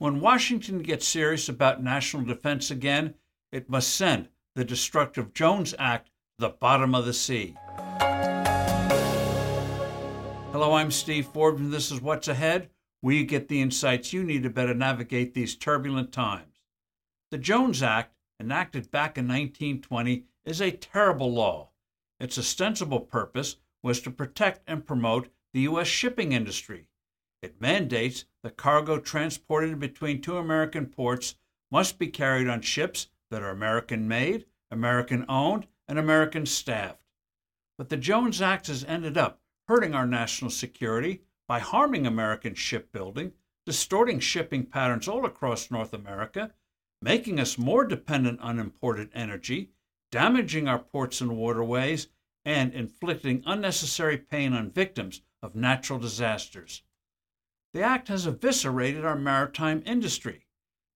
When Washington gets serious about national defense again, it must send the destructive Jones Act to the bottom of the sea. Hello, I'm Steve Forbes, and this is What's Ahead, where you get the insights you need to better navigate these turbulent times. The Jones Act, enacted back in 1920, is a terrible law. Its ostensible purpose was to protect and promote the U.S. shipping industry. It mandates that cargo transported between two American ports must be carried on ships that are American made, American owned, and American staffed. But the Jones Act has ended up hurting our national security by harming American shipbuilding, distorting shipping patterns all across North America, making us more dependent on imported energy, damaging our ports and waterways, and inflicting unnecessary pain on victims of natural disasters. The act has eviscerated our maritime industry.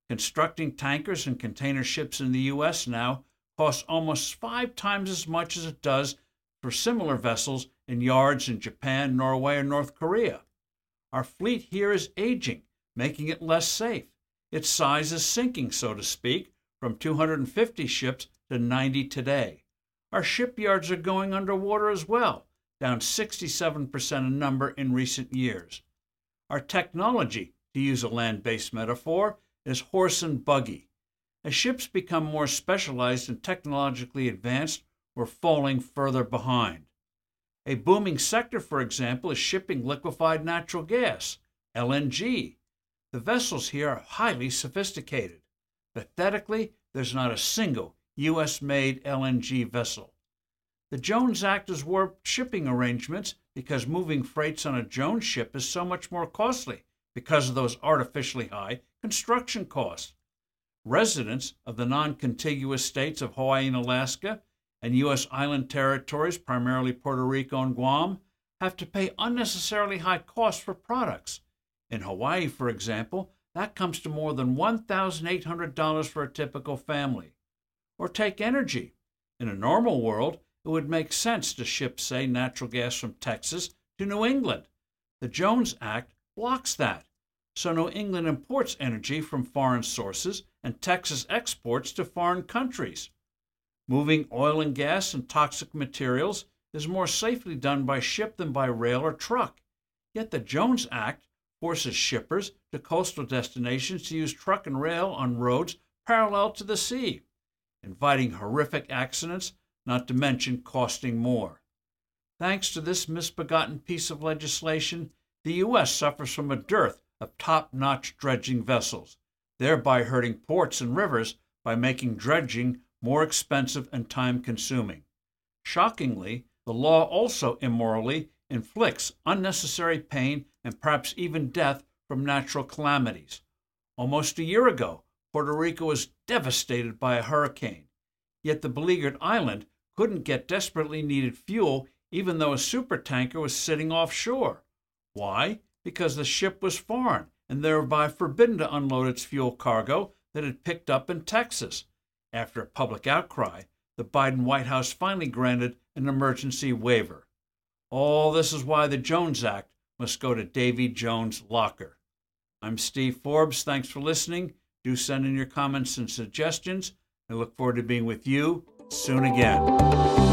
Constructing tankers and container ships in the U.S. now costs almost five times as much as it does for similar vessels in yards in Japan, Norway, or North Korea. Our fleet here is aging, making it less safe. Its size is sinking, so to speak, from 250 ships to 90 today. Our shipyards are going underwater as well, down 67% in number in recent years. Our technology, to use a land based metaphor, is horse and buggy. As ships become more specialized and technologically advanced, we're falling further behind. A booming sector, for example, is shipping liquefied natural gas, LNG. The vessels here are highly sophisticated. Pathetically, there's not a single U.S. made LNG vessel. The Jones Act has warped shipping arrangements because moving freights on a Jones ship is so much more costly because of those artificially high construction costs. Residents of the non contiguous states of Hawaii and Alaska and U.S. island territories, primarily Puerto Rico and Guam, have to pay unnecessarily high costs for products. In Hawaii, for example, that comes to more than $1,800 for a typical family. Or take energy. In a normal world, it would make sense to ship, say, natural gas from Texas to New England. The Jones Act blocks that. So New England imports energy from foreign sources and Texas exports to foreign countries. Moving oil and gas and toxic materials is more safely done by ship than by rail or truck. Yet the Jones Act forces shippers to coastal destinations to use truck and rail on roads parallel to the sea, inviting horrific accidents not to mention costing more. Thanks to this misbegotten piece of legislation, the U.S. suffers from a dearth of top notch dredging vessels, thereby hurting ports and rivers by making dredging more expensive and time consuming. Shockingly, the law also immorally inflicts unnecessary pain and perhaps even death from natural calamities. Almost a year ago, Puerto Rico was devastated by a hurricane, yet the beleaguered island couldn't get desperately needed fuel even though a supertanker was sitting offshore. Why? Because the ship was foreign and thereby forbidden to unload its fuel cargo that it picked up in Texas. After a public outcry, the Biden White House finally granted an emergency waiver. All this is why the Jones Act must go to Davy Jones' locker. I'm Steve Forbes. Thanks for listening. Do send in your comments and suggestions. I look forward to being with you soon again.